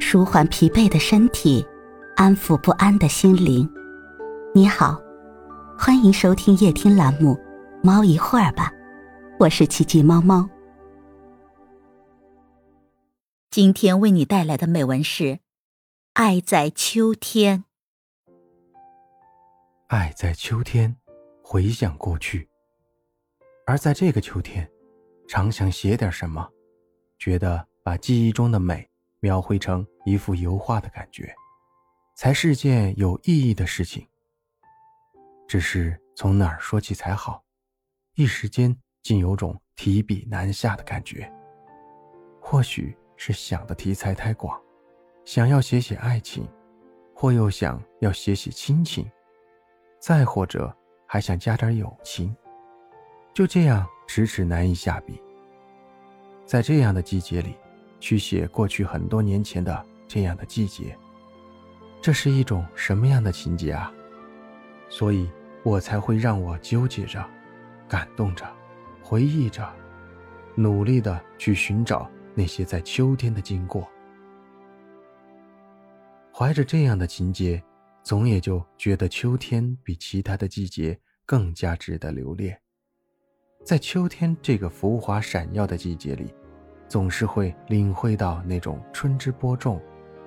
舒缓疲惫的身体，安抚不安的心灵。你好，欢迎收听夜听栏目《猫一会儿吧》，我是奇迹猫猫。今天为你带来的美文是《爱在秋天》。爱在秋天，回想过去，而在这个秋天，常想写点什么，觉得把记忆中的美描绘成一幅油画的感觉，才是件有意义的事情。只是从哪儿说起才好，一时间竟有种提笔难下的感觉。或许是想的题材太广，想要写写爱情，或又想要写写亲情。再或者，还想加点友情，就这样迟迟难以下笔。在这样的季节里，去写过去很多年前的这样的季节，这是一种什么样的情节啊？所以我才会让我纠结着、感动着、回忆着，努力的去寻找那些在秋天的经过。怀着这样的情节。总也就觉得秋天比其他的季节更加值得留恋，在秋天这个浮华闪耀的季节里，总是会领会到那种春之播种，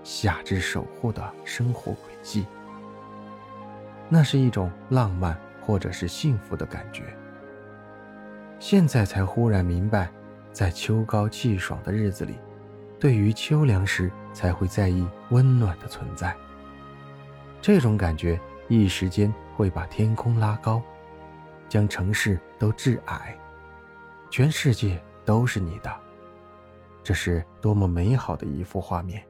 夏之守护的生活轨迹。那是一种浪漫或者是幸福的感觉。现在才忽然明白，在秋高气爽的日子里，对于秋凉时才会在意温暖的存在。这种感觉一时间会把天空拉高，将城市都致矮，全世界都是你的，这是多么美好的一幅画面。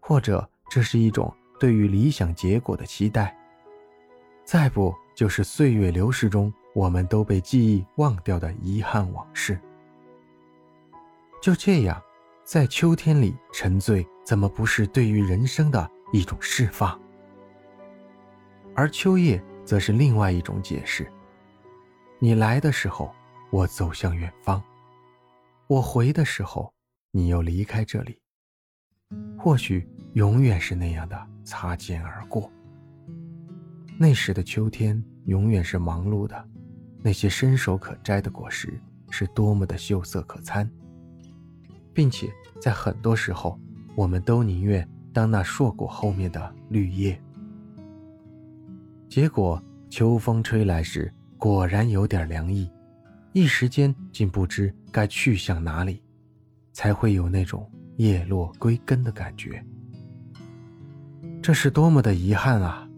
或者这是一种对于理想结果的期待，再不就是岁月流逝中我们都被记忆忘掉的遗憾往事。就这样，在秋天里沉醉，怎么不是对于人生的？一种释放，而秋夜则是另外一种解释。你来的时候，我走向远方；我回的时候，你又离开这里。或许永远是那样的擦肩而过。那时的秋天永远是忙碌的，那些伸手可摘的果实是多么的秀色可餐，并且在很多时候，我们都宁愿。当那硕果后面的绿叶，结果秋风吹来时，果然有点凉意，一时间竟不知该去向哪里，才会有那种叶落归根的感觉。这是多么的遗憾啊！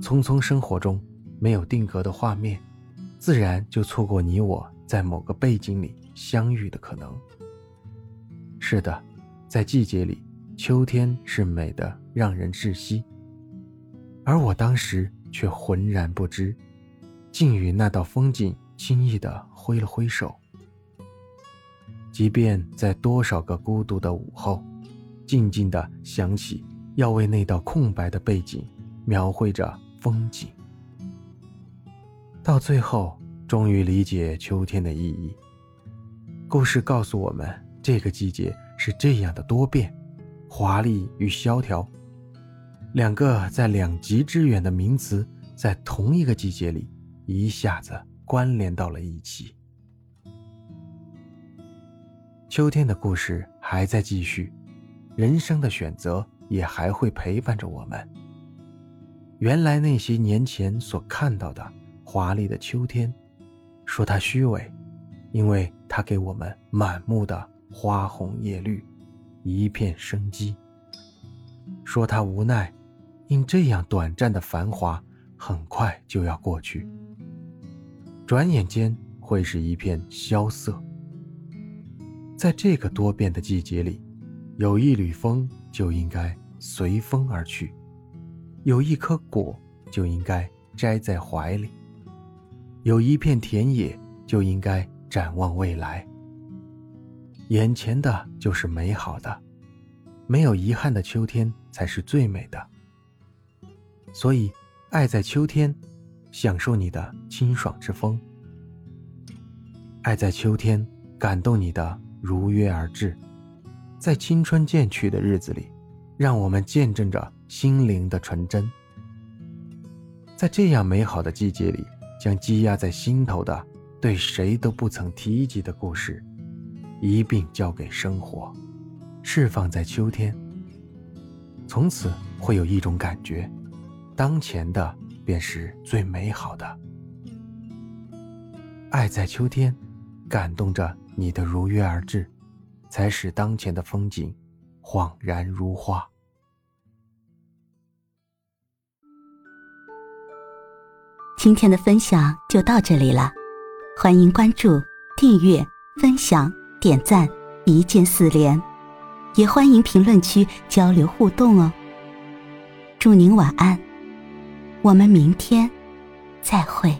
匆匆生活中没有定格的画面，自然就错过你我在某个背景里相遇的可能。是的，在季节里。秋天是美的，让人窒息，而我当时却浑然不知，竟与那道风景轻易地挥了挥手。即便在多少个孤独的午后，静静地想起要为那道空白的背景描绘着风景，到最后终于理解秋天的意义。故事告诉我们，这个季节是这样的多变。华丽与萧条，两个在两极之远的名词，在同一个季节里一下子关联到了一起。秋天的故事还在继续，人生的选择也还会陪伴着我们。原来那些年前所看到的华丽的秋天，说它虚伪，因为它给我们满目的花红叶绿。一片生机。说它无奈，因这样短暂的繁华很快就要过去，转眼间会是一片萧瑟。在这个多变的季节里，有一缕风就应该随风而去，有一颗果就应该摘在怀里，有一片田野就应该展望未来。眼前的就是美好的，没有遗憾的秋天才是最美的。所以，爱在秋天，享受你的清爽之风；爱在秋天，感动你的如约而至；在青春渐去的日子里，让我们见证着心灵的纯真。在这样美好的季节里，将积压在心头的、对谁都不曾提及的故事，一并交给生活，释放在秋天。从此会有一种感觉，当前的便是最美好的。爱在秋天，感动着你的如约而至。才使当前的风景恍然如画。今天的分享就到这里了，欢迎关注、订阅、分享、点赞，一键四连，也欢迎评论区交流互动哦。祝您晚安，我们明天再会。